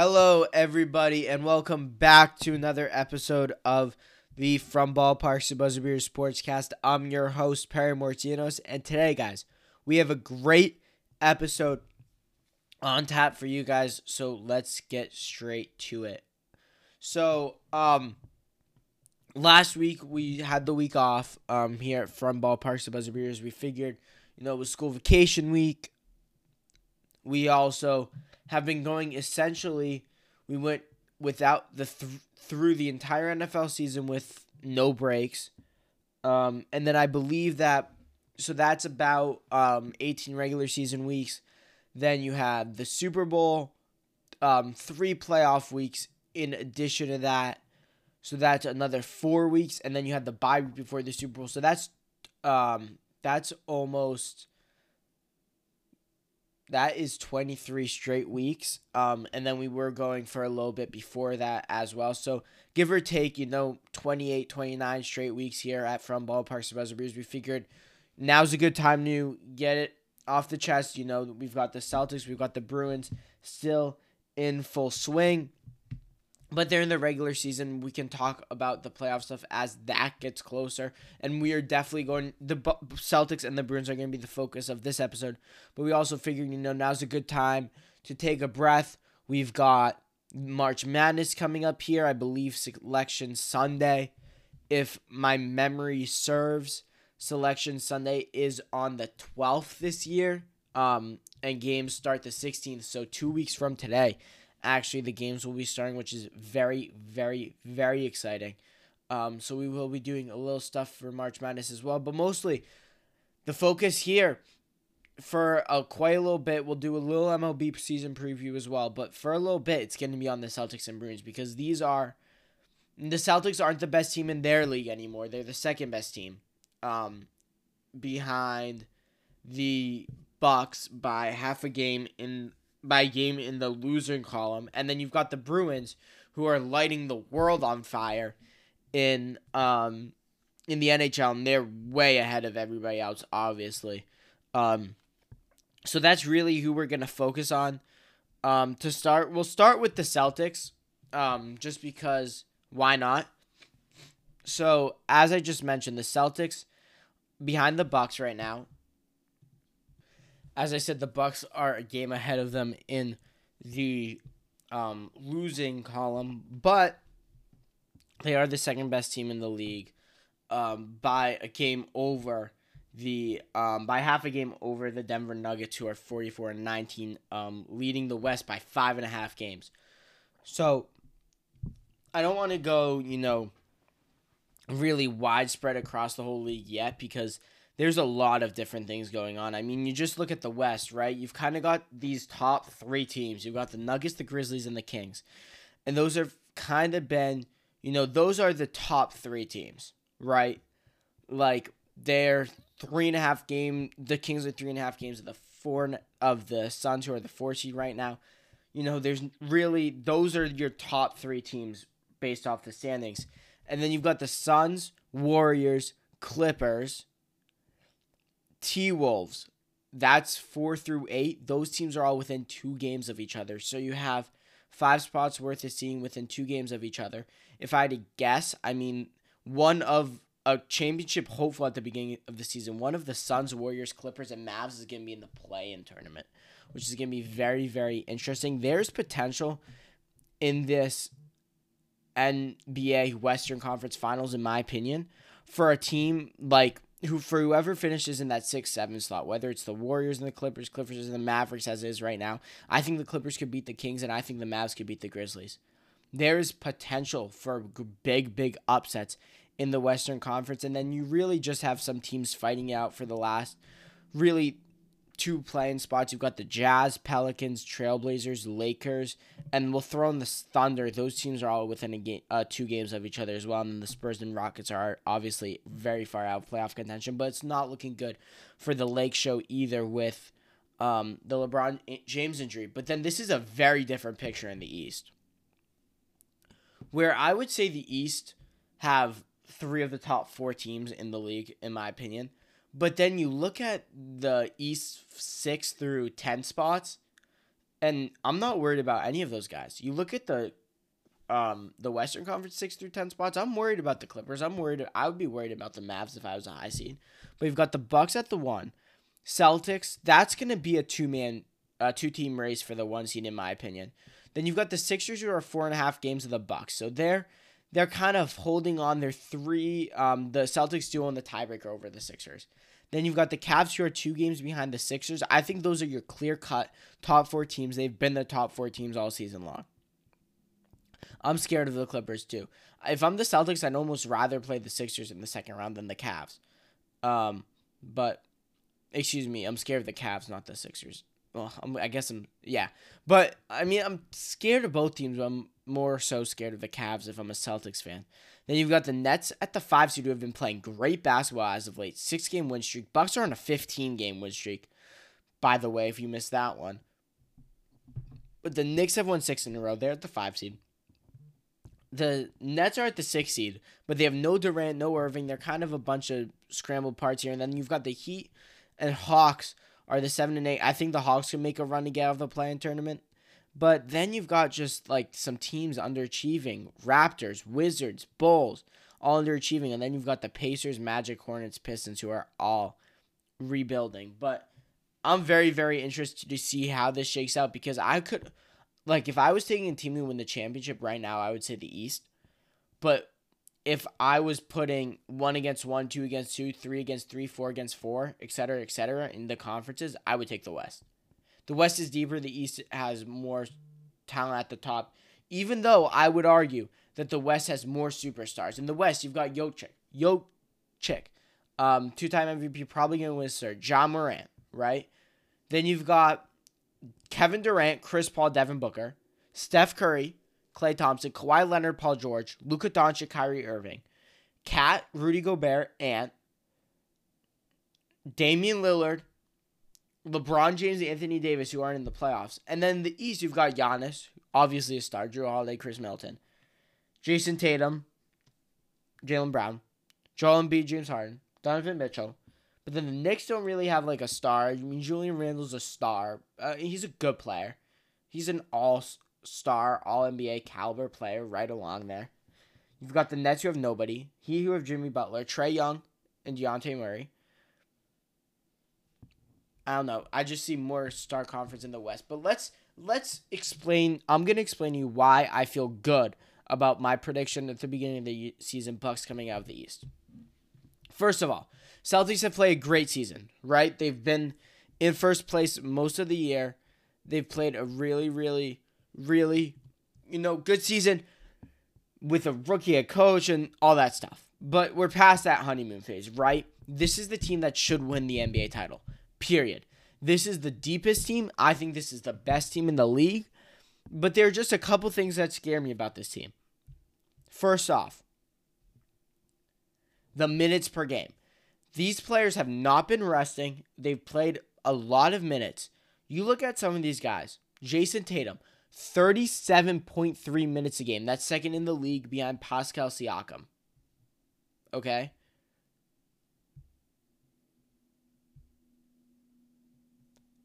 Hello, everybody, and welcome back to another episode of the From Ballparks to Buzzer Beaters Sportscast. I'm your host, Perry Mortinos, and today, guys, we have a great episode on tap for you guys, so let's get straight to it. So, um, last week we had the week off um, here at From Ballparks to Buzzer Beaters. We figured, you know, it was school vacation week. We also have been going essentially, we went without the th- through the entire NFL season with no breaks. Um, and then I believe that so that's about um, 18 regular season weeks. Then you have the Super Bowl, um, three playoff weeks in addition to that. So that's another four weeks, and then you have the bye week before the Super Bowl. So that's um, that's almost that is 23 straight weeks. Um, and then we were going for a little bit before that as well. So give or take, you know, 28, 29 straight weeks here at From Ballparks Buzzer Beaters. We figured now's a good time to get it off the chest. You know, we've got the Celtics, we've got the Bruins still in full swing. But they're in the regular season. We can talk about the playoff stuff as that gets closer. And we are definitely going, the Celtics and the Bruins are going to be the focus of this episode. But we also figured, you know, now's a good time to take a breath. We've got March Madness coming up here. I believe Selection Sunday. If my memory serves, Selection Sunday is on the 12th this year. Um, and games start the 16th. So two weeks from today actually the games will be starting, which is very, very, very exciting. Um, so we will be doing a little stuff for March Madness as well, but mostly the focus here for a quite a little bit. We'll do a little MLB season preview as well, but for a little bit, it's going to be on the Celtics and Bruins because these are the Celtics aren't the best team in their league anymore. They're the second best team, um, behind the Bucks by half a game in by game in the losing column, and then you've got the Bruins who are lighting the world on fire in um in the NHL, and they're way ahead of everybody else, obviously. Um, so that's really who we're gonna focus on. Um, to start, we'll start with the Celtics, um, just because why not? So as I just mentioned, the Celtics behind the Bucks right now as I said, the Bucks are a game ahead of them in the um, losing column, but they are the second best team in the league um, by a game over the um, by half a game over the Denver Nuggets, who are forty four and nineteen, um, leading the West by five and a half games. So I don't want to go, you know, really widespread across the whole league yet because there's a lot of different things going on. I mean, you just look at the West, right? You've kind of got these top three teams. You've got the Nuggets, the Grizzlies, and the Kings. And those have kind of been, you know, those are the top three teams, right? Like, they're three and a half game. The Kings are three and a half games of the four of the Suns, who are the four seed right now. You know, there's really, those are your top three teams based off the standings. And then you've got the Suns, Warriors, Clippers T Wolves, that's four through eight. Those teams are all within two games of each other. So you have five spots worth of seeing within two games of each other. If I had to guess, I mean, one of a championship hopeful at the beginning of the season, one of the Suns, Warriors, Clippers, and Mavs is going to be in the play in tournament, which is going to be very, very interesting. There's potential in this NBA Western Conference Finals, in my opinion, for a team like who for whoever finishes in that six seven slot, whether it's the Warriors and the Clippers, Clippers and the Mavericks as is right now, I think the Clippers could beat the Kings and I think the Mavs could beat the Grizzlies. There is potential for big big upsets in the Western Conference, and then you really just have some teams fighting out for the last really two playing spots. You've got the Jazz, Pelicans, Trailblazers, Lakers, and we'll throw in the Thunder. Those teams are all within a game, uh, two games of each other as well. And the Spurs and Rockets are obviously very far out of playoff contention, but it's not looking good for the Lake Show either with um, the LeBron James injury. But then this is a very different picture in the East, where I would say the East have three of the top four teams in the league, in my opinion. But then you look at the East six through ten spots, And I'm not worried about any of those guys. You look at the um the Western Conference six through ten spots. I'm worried about the Clippers. I'm worried. I would be worried about the Mavs if I was a high seed. But you've got the Bucks at the one, Celtics. That's gonna be a two man, uh, two team race for the one seed in my opinion. Then you've got the Sixers who are four and a half games of the Bucks. So they're they're kind of holding on. They're three. Um, the Celtics do own the tiebreaker over the Sixers. Then you've got the Cavs who are two games behind the Sixers. I think those are your clear cut top four teams. They've been the top four teams all season long. I'm scared of the Clippers too. If I'm the Celtics, I'd almost rather play the Sixers in the second round than the Cavs. Um, but excuse me, I'm scared of the Cavs, not the Sixers. Well, I'm, i guess I'm yeah, but I mean I'm scared of both teams. I'm more so scared of the Cavs if I'm a Celtics fan. Then you've got the Nets at the five seed who have been playing great basketball as of late. Six game win streak. Bucks are on a 15 game win streak. By the way, if you missed that one. But the Knicks have won six in a row. They're at the five seed the Nets are at the six seed, but they have no Durant, no Irving. They're kind of a bunch of scrambled parts here. And then you've got the Heat and Hawks are the seven and eight. I think the Hawks can make a run to get out of the play-in tournament. But then you've got just like some teams underachieving. Raptors, Wizards, Bulls, all underachieving. And then you've got the Pacers, Magic, Hornets, Pistons, who are all rebuilding. But I'm very, very interested to see how this shakes out because I could like if I was taking a team to win the championship right now, I would say the East. But if I was putting one against one, two against two, three against three, four against four, etc., etc., in the conferences, I would take the West. The West is deeper. The East has more talent at the top. Even though I would argue that the West has more superstars. In the West, you've got Jokic, Jokic, um, two-time MVP, probably going to win Sir John Morant, right? Then you've got Kevin Durant, Chris Paul, Devin Booker, Steph Curry, Klay Thompson, Kawhi Leonard, Paul George, Luka Doncic, Kyrie Irving, Cat, Rudy Gobert, Ant, Damian Lillard, LeBron James, Anthony Davis, who aren't in the playoffs. And then the East, you've got Giannis, obviously a star, Jrue Holiday, Khris Middleton, Jayson Tatum, Jaylen Brown, Joel Embiid, James Harden, Donovan Mitchell, but then the Knicks don't really have like a star. I mean, Julius Randle's a star. Uh, he's a good player. He's an all star, all NBA caliber player right along there. You've got the Nets who have nobody. He who have Jimmy Butler, Trae Young, and Dejounte Murray. I don't know. I just see more star conference in the West. But let's let's explain. I'm gonna explain to you why I feel good about my prediction at the beginning of the season. Bucks coming out of the East. First of all, Celtics have played a great season, right? They've been in first place most of the year. They've played a really, really, really, you know, good season with a rookie, a coach, and all that stuff. But we're past that honeymoon phase, right? This is the team that should win the NBA title, period. This is the deepest team. I think this is the best team in the league. But there are just a couple things that scare me about this team. First off, the minutes per game. These players have not been resting. They've played a lot of minutes. You look at some of these guys. Jayson Tatum, 37.3 minutes a game. That's second in the league behind Pascal Siakam. Okay?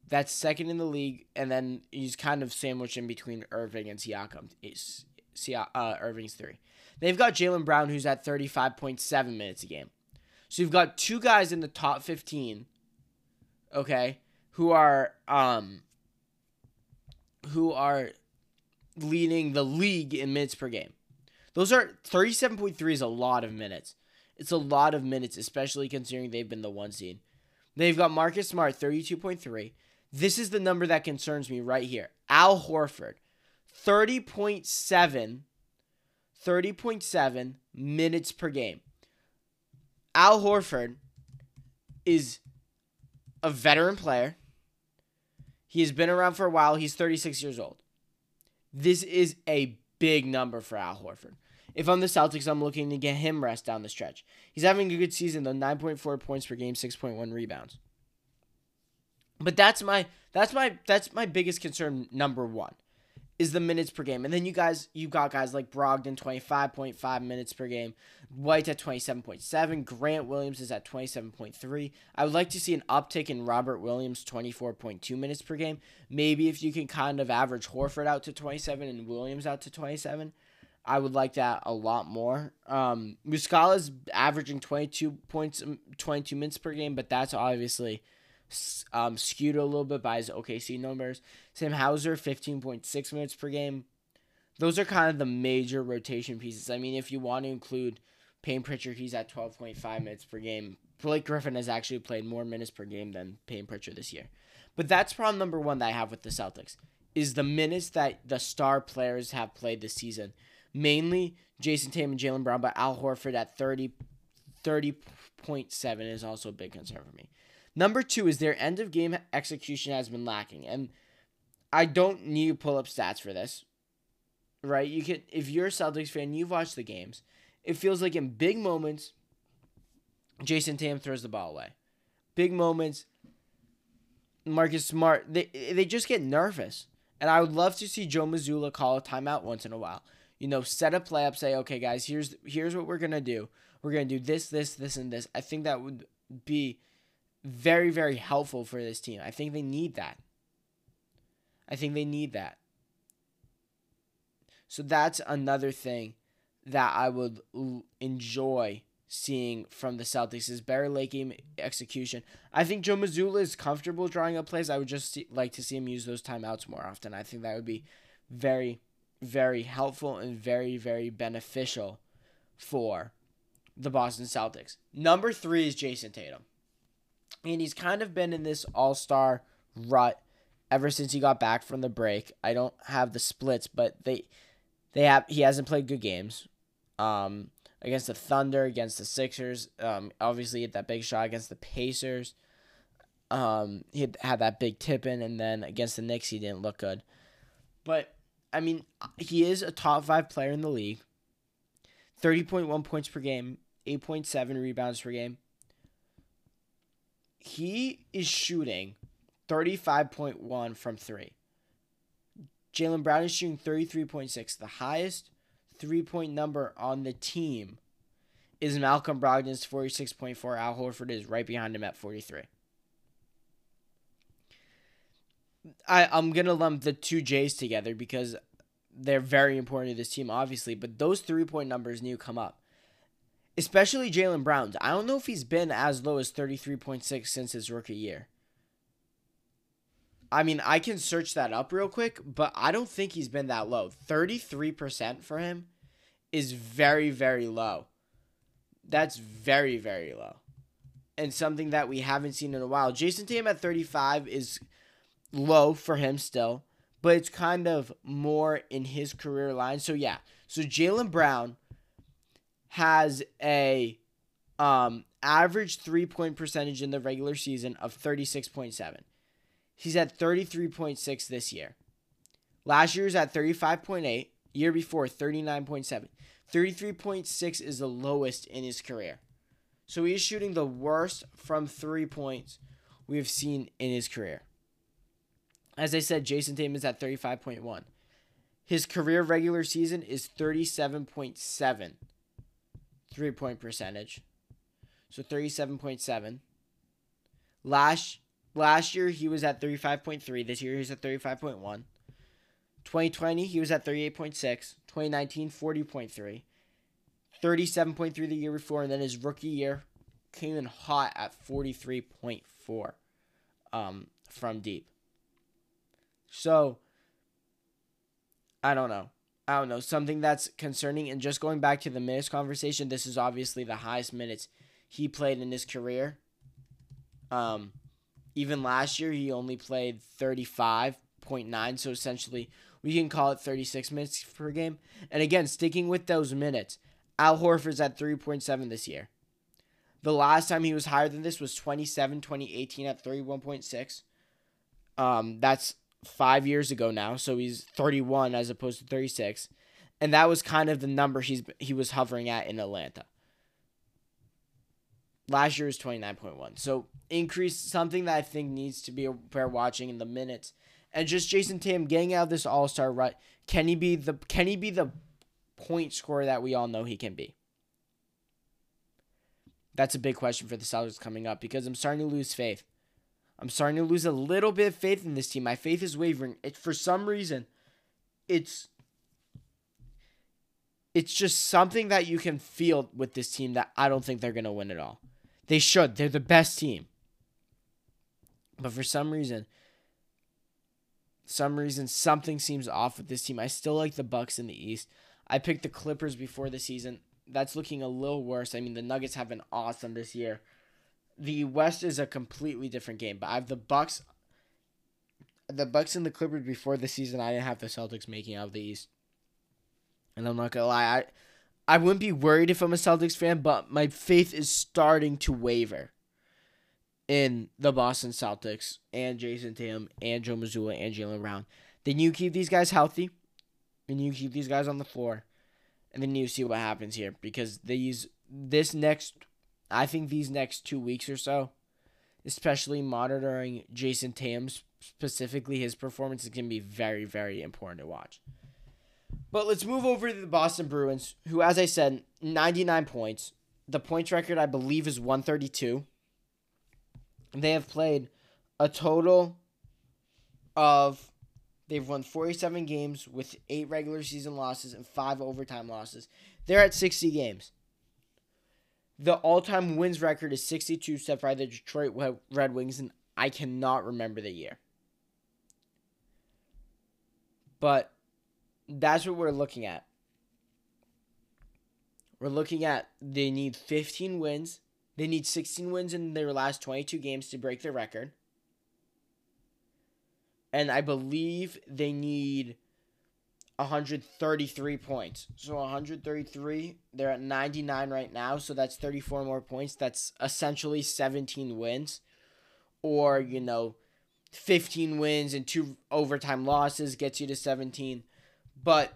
That's second in the league, and then he's kind of sandwiched in between Irving and Siakam. It's, uh, Irving's three. They've got Jaylen Brown, who's at 35.7 minutes a game. So you've got two guys in the top 15, okay, who are um who are leading the league in minutes per game. Those are 37.3 is a lot of minutes. It's a lot of minutes, especially considering they've been the one seed. They've got Marcus Smart, 32.3. This is the number that concerns me right here. Al Horford, 30.7 30.7 minutes per game. Al Horford is a veteran player. He has been around for a while. He's 36 years old. This is a big number for Al Horford. If I'm the Celtics, I'm looking to get him rest down the stretch. He's having a good season though, 9.4 points per game, 6.1 rebounds. But that's my that's my that's my biggest concern number 1 is the minutes per game. And then you guys, you've got guys like Brogdon, 25.5 minutes per game. White at 27.7. Grant Williams is at 27.3. I would like to see an uptick in Robert Williams, 24.2 minutes per game. Maybe if you can kind of average Horford out to 27 and Williams out to 27. I would like that a lot more. Um, Muscala's averaging 22 points, um, 22 minutes per game, but that's obviously um, skewed a little bit by his OKC numbers. Sam Hauser, 15.6 minutes per game. Those are kind of the major rotation pieces. I mean, if you want to include Payne Pritchard, he's at 12.5 minutes per game. Blake Griffin has actually played more minutes per game than Payne Pritchard this year. But that's problem number one that I have with the Celtics is the minutes that the star players have played this season. Mainly Jayson Tatum and Jaylen Brown, but Al Horford at 30, 30.7 is also a big concern for me. Number two is their end of game execution has been lacking. And I don't need to pull up stats for this. Right? You can if you're a Celtics fan, you've watched the games. It feels like in big moments, Jayson Tatum throws the ball away. Big moments, Marcus Smart, they they just get nervous. And I would love to see Joe Mazzulla call a timeout once in a while. You know, set a play up, say, okay, guys, here's here's what we're gonna do. We're gonna do this, this, this, and this. I think that would be very, very helpful for this team. I think they need that. I think they need that. So that's another thing that I would l- enjoy seeing from the Celtics is better late game execution. I think Joe Mazzulla is comfortable drawing up plays. I would just see, like to see him use those timeouts more often. I think that would be very, very helpful and very, very beneficial for the Boston Celtics. Number three is Jayson Tatum and he's kind of been in this all star rut ever since he got back from the break. I don't have the splits, but they they have he hasn't played good games. Um, against the Thunder, against the Sixers. Um, obviously had that big shot against the Pacers. Um, he had, had that big tip in, and then against the Knicks he didn't look good. But I mean, he is a top five player in the league. Thirty point one points per game, eight point seven rebounds per game, he is shooting 35.1 from three. Jaylen Brown is shooting 33.6. The highest three point number on the team is Malcolm Brogdon's 46.4. Al Horford is right behind him at 43. I, I'm going to lump the two J's together because they're very important to this team, obviously, but those three point numbers need to come up especially Jaylen Brown. I don't know if he's been as low as 33.6 since his rookie year. I mean, I can search that up real quick, but I don't think he's been that low. 33% for him is very, very low. That's very, very low. And something that we haven't seen in a while. Jayson Tatum at 35 is low for him still, but it's kind of more in his career line. So, yeah. So, Jaylen Brown has a um, average three point percentage in the regular season of 36.7. He's at 33.6 this year. Last year was at 35.8. Year before, 39.7. 33.6 is the lowest in his career. So he is shooting the worst from three points we've seen in his career. As I said, Jayson Tatum is at 35.1. His career regular season is 37.7 three point percentage. So 37.7. Last last year he was at 35.3. This year he's at 35.1. 2020 he was at 38.6. 2019 40.3. 37.3 the year before and then his rookie year came in hot at 43.4 um from deep. So I don't know. I don't know, something that's concerning. And just going back to the minutes conversation, this is obviously the highest minutes he played in his career. Um, even last year, he only played 35.9. So essentially, we can call it 36 minutes per game. And again, sticking with those minutes, Al Horford's at 3.7 this year. The last time he was higher than this was 27, 2018 at 31.6. Um, that's five years ago now, so he's 31 as opposed to 36, and that was kind of the number he's he was hovering at in Atlanta. Last year was 29.1, so increase something that I think needs to be we're watching in the minutes and just Jayson Tatum getting out of this All Star rut. Can he be the Can he be the point scorer that we all know he can be? That's a big question for the Celtics coming up because I'm starting to lose faith. I'm starting to lose a little bit of faith in this team. My faith is wavering. It, for some reason, it's it's just something that you can feel with this team that I don't think they're to win at all. They should. They're the best team. But for some reason, some reason something seems off with this team. I still like the Bucks in the East. I picked the Clippers before the season. That's looking a little worse. I mean, the Nuggets have been awesome this year. The West is a completely different game, but I have the Bucks the Bucks and the Clippers before the season. I didn't have the Celtics making out of the East. And I'm not gonna lie, I I wouldn't be worried if I'm a Celtics fan, but my faith is starting to waver in the Boston Celtics and Jayson Tatum and Joe Mazzulla and Jaylen Brown. Then you keep these guys healthy, and you keep these guys on the floor, and then you see what happens here because these this next, I think these next two weeks or so, especially monitoring Jayson Tatum specifically his performance is gonna be very very important to watch. But let's move over to the Boston Bruins, who, as I said, 99 points. The points record, I believe, is 132. They have played a total of. They've won 47 games with eight regular season losses and five overtime losses. They're at 60 games. The all time wins record is 62, set by the Detroit Red Wings, and I cannot remember the year. But that's what we're looking at. We're looking at they need 15 wins. They need 16 wins in their last 22 games to break their record. And I believe they need 133 points. So 133, they're at 99 right now, so that's 34 more points. That's essentially 17 wins. Or, you know, 15 wins and two overtime losses gets you to 17 but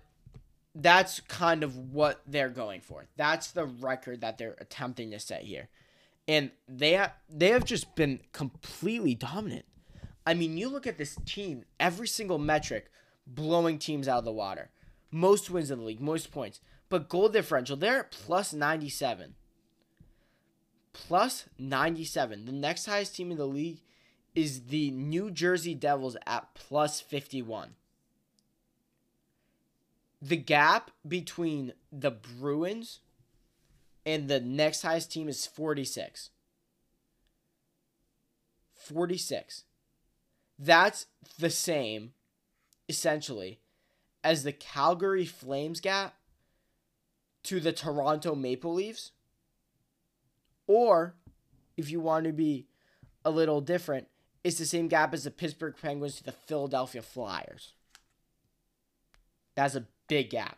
that's kind of what they're going for. That's the record that they're attempting to set here. And they have, they have just been completely dominant. I mean, you look at this team, every single metric blowing teams out of the water. Most wins in the league, most points. But goal differential, they're at plus 97. Plus 97. The next highest team in the league is the New Jersey Devils at plus 51 the gap between the Bruins and the next highest team is 46. 46. That's the same, essentially, as the Calgary Flames gap to the Toronto Maple Leafs. Or, if you want to be a little different, it's the same gap as the Pittsburgh Penguins to the Philadelphia Flyers. That's a big gap,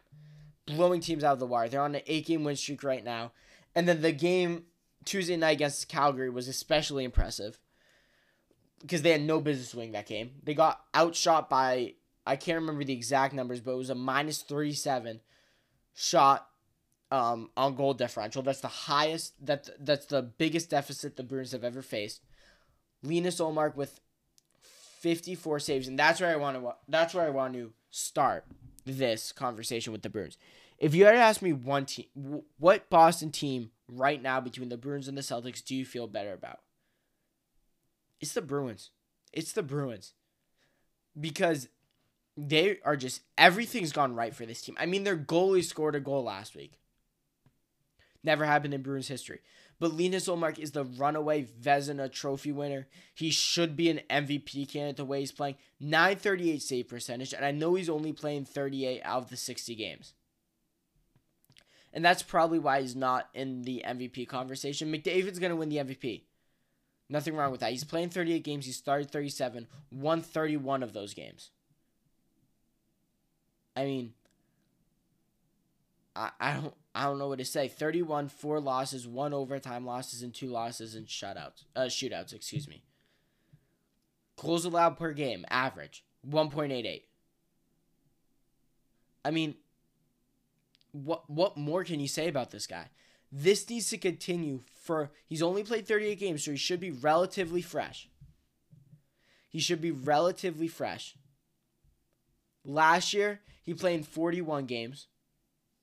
blowing teams out of the wire. They're on an eight game win streak right now. And then the game Tuesday night against Calgary was especially impressive because they had no business winning that game. They got outshot by, I can't remember the exact numbers, but it was a minus 37 shot um, on goal differential. That's the highest, that, that's the biggest deficit the Bruins have ever faced. Linus Ullmark with 54 saves, and that's where I want to. That's where I want to start this conversation with the Bruins. If you had to ask me one team, what Boston team right now between the Bruins and the Celtics do you feel better about? It's the Bruins. It's the Bruins. Because they are just everything's gone right for this team. I mean, their goalie scored a goal last week. Never happened in Bruins history. But Linus Ullmark is the runaway Vezina trophy winner. He should be an MVP candidate the way he's playing. 938 save percentage, and I know he's only playing 38 out of the 60 games. And that's probably why he's not in the MVP conversation. McDavid's going to win the MVP. Nothing wrong with that. He's playing 38 games. He started 37, won 31 of those games. I mean, I, I don't I don't know what to say. 31, four losses, one overtime losses, and two losses and shutouts. Uh, shootouts, excuse me. Goals allowed per game, average, 1.88. I mean, what what more can you say about this guy? This needs to continue for he's only played 38 games, so he should be relatively fresh. He should be relatively fresh. Last year, he played in 41 games.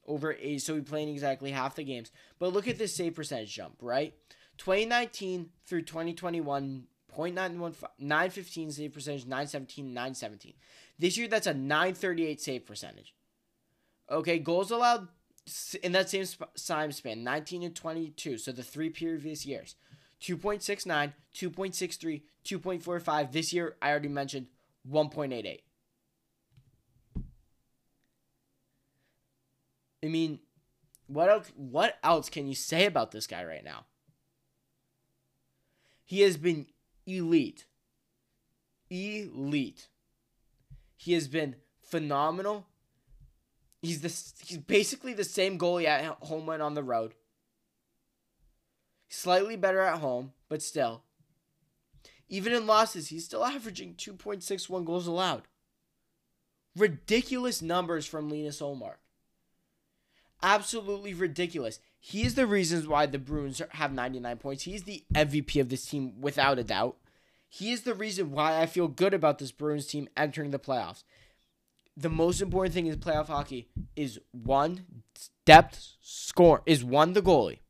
Over eight, so he played exactly half the games. But look at this save percentage jump, right? 2019 through 2021, 915 save percentage, 917, 917. This year, that's a 938 save percentage. Okay, goals allowed in that same time span, 19 and 22, so the three previous years. 2.69, 2.63, 2.45. This year, I already mentioned 1.88. I mean, what else, what else can you say about this guy right now? He has been elite. Elite. He has been phenomenal. He's the he's basically the same goalie at home and on the road. Slightly better at home, but still. Even in losses, he's still averaging 2.61 goals allowed. Ridiculous numbers from Linus Ullmark. Absolutely ridiculous. He is the reasons why the Bruins have 99 points. He's the MVP of this team without a doubt. He is the reason why I feel good about this Bruins team entering the playoffs. The most important thing in playoff hockey is one depth score is one the goalie.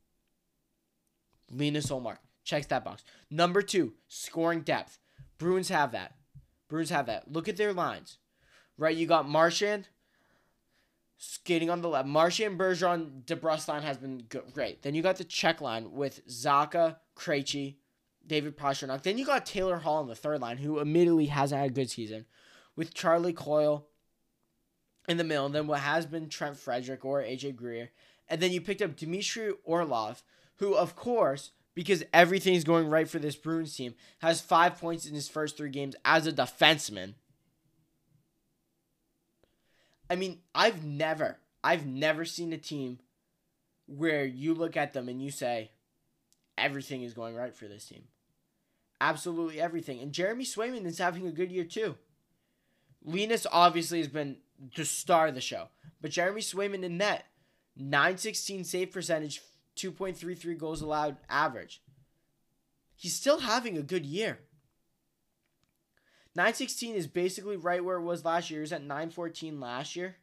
Linus Ullmark checks that box. Number two, scoring depth. Bruins have that. Bruins have that. Look at their lines. Right, you got Marchand skating on the left. Marchand, Bergeron, DeBrusk has been good, great. Then you got the check line with Zacha, Krejci, David Pastrnak. Then you got Taylor Hall on the third line, who admittedly hasn't had a good season, with Charlie Coyle in the middle. And then what has been Trent Frederic or AJ Greer. And then you picked up Dmitry Orlov, who, of course, because everything's going right for this Bruins team, has five points in his first three games as a defenseman. I mean, I've never, I've never seen a team where you look at them and you say, everything is going right for this team. Absolutely everything. And Jeremy Swayman is having a good year too. Linus obviously has been the star of the show, but Jeremy Swayman in net, 916 save percentage, 2.33 goals allowed average. He's still having a good year. 916 is basically right where it was last year. He was at 914 last year.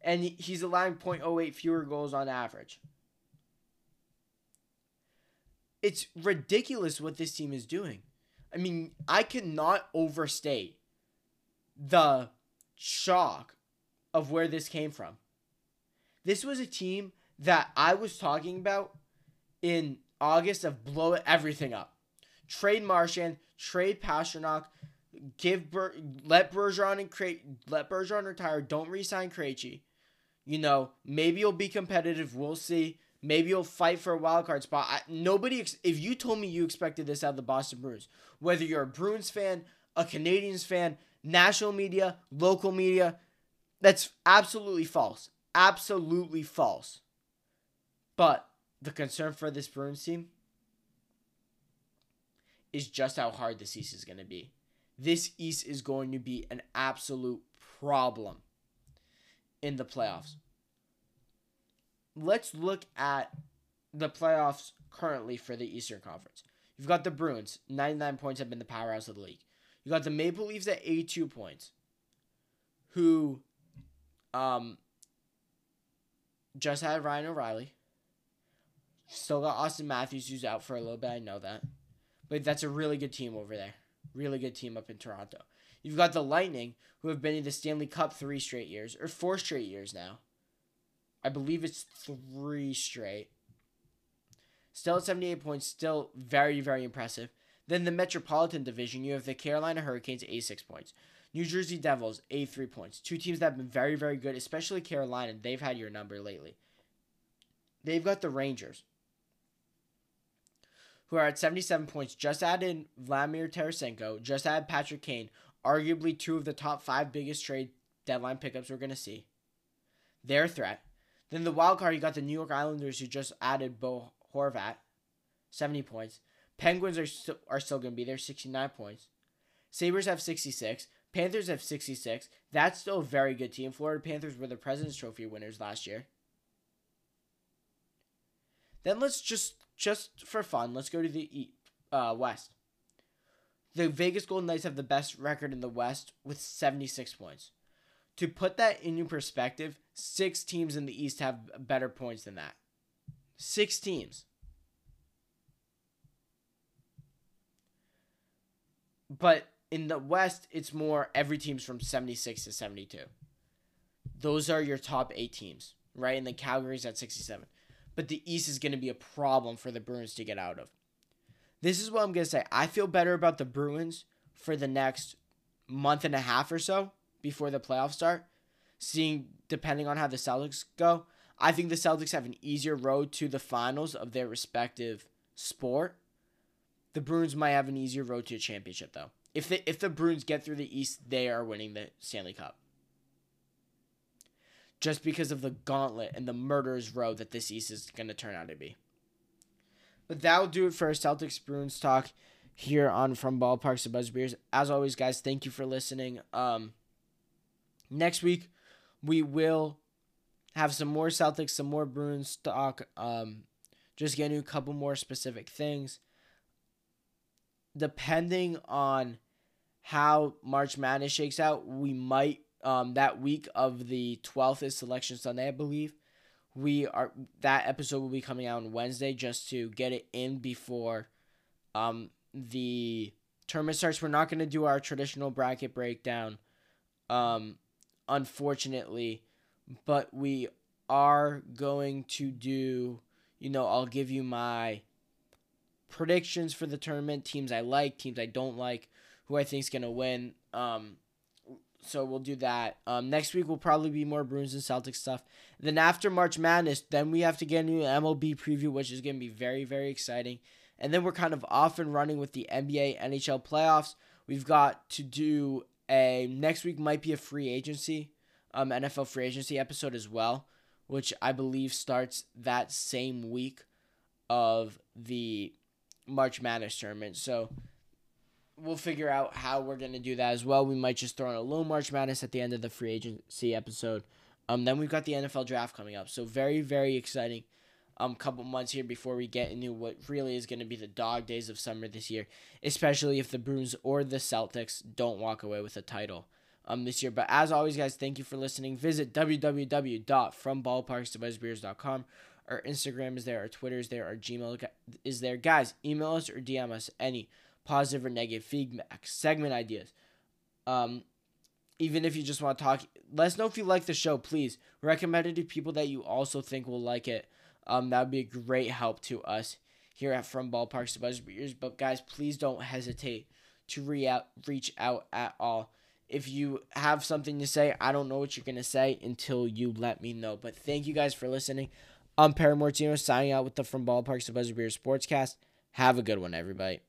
And he's allowing 0.08 fewer goals on average. It's ridiculous what this team is doing. I mean, I cannot overstate the shock of where this came from. This was a team that I was talking about in August of blow everything up. Trade Marchand, trade Pastrnak, give Ber- let Bergeron and Cre- let Bergeron retire. Don't resign Krejci. You know, maybe you'll be competitive. We'll see. Maybe you'll fight for a wild card spot. I, nobody, ex- if you told me you expected this out of the Boston Bruins, whether you're a Bruins fan, a Canadiens fan, national media, local media, that's absolutely false. Absolutely false. But the concern for this Bruins team is just how hard this East is going to be. This East is going to be an absolute problem in the playoffs. Let's look at the playoffs currently for the Eastern Conference. You've got the Bruins, 99 points have been the powerhouse of the league. You got the Maple Leafs at 82 points, who um, just had Ryan O'Reilly. Still got Auston Matthews, who's out for a little bit. I know that. But that's a really good team over there. Really good team up in Toronto. You've got the Lightning, who have been in the Stanley Cup three straight years, or four straight years now. I believe it's three straight. Still at 78 points, still very, very impressive. Then the Metropolitan Division, you have the Carolina Hurricanes, 86 points. New Jersey Devils, 83 points. Two teams that have been very, very good, especially Carolina. They've had your number lately. They've got the Rangers, who are at 77 points, just add in Vladimir Tarasenko, just add Patrick Kane, arguably two of the top five biggest trade deadline pickups we're going to see. Their threat. Then the wild card, you got the New York Islanders, who just added Bo Horvat, 70 points. Penguins are, st- are still going to be there, 69 points. Sabres have 66. Panthers have 66. That's still a very good team. Florida Panthers were the President's Trophy winners last year. Then let's just just for fun, let's go to the uh, West. The Vegas Golden Knights have the best record in the West with 76 points. To put that in perspective, six teams in the East have better points than that. Six teams. But in the West, it's more every team's from 76 to 72. Those are your top eight teams, right? And the Calgary's at 67. But the East is going to be a problem for the Bruins to get out of. This is what I'm going to say. I feel better about the Bruins for the next month and a half or so before the playoffs start. Seeing depending on how the Celtics go, I think the Celtics have an easier road to the finals of their respective sport. The Bruins might have an easier road to a championship though. If the if the Bruins get through the East, they are winning the Stanley Cup. Just because of the gauntlet and the murderer's row that this East is going to turn out to be. But that will do it for our Celtics Bruins talk here on From Ballparks to Buzzbeers. As always, guys, thank you for listening. Um, Next week, we will have some more Celtics, some more Bruins talk. Um, just getting a couple more specific things. Depending on how March Madness shakes out, we might um that week of the 12th is selection Sunday, I believe. We are that episode will be coming out on Wednesday just to get it in before um the tournament starts. We're not going to do our traditional bracket breakdown um unfortunately, but we are going to do, you know, I'll give you my predictions for the tournament, teams I like, teams I don't like, who I think is going to win. Um, so we'll do that. Um, next week will probably be more Bruins and Celtics stuff. Then after March Madness, then we have to get a new MLB preview, which is going to be very, very exciting. And then we're kind of off and running with the NBA, NHL playoffs. We've got to do a next week might be a free agency, um, NFL free agency episode as well, which I believe starts that same week of the March Madness tournament. So we'll figure out how we're gonna do that as well. We might just throw in a little March Madness at the end of the free agency episode. Um, then we've got the NFL draft coming up, so very very exciting um couple months here before we get into what really is going to be the dog days of summer this year, especially if the Bruins or the Celtics don't walk away with a title um this year. But as always, guys, thank you for listening. Visit www.fromballparkstobuzzbeers.com. Our Instagram is there, our Twitter is there, our Gmail is there. Guys, email us or DM us any positive or negative feedback, segment ideas. Um, even if you just want to talk, let us know if you like the show, please. Recommend it to people that you also think will like it. Um, that would be a great help to us here at From Ballparks to Buzzbeers. But guys, please don't hesitate to re- out, reach out at all. If you have something to say, I don't know what you're gonna say until you let me know. But thank you guys for listening. I'm Perry Mortino signing out with the From Ballparks to Buzzbeers Sportscast. Have a good one, everybody.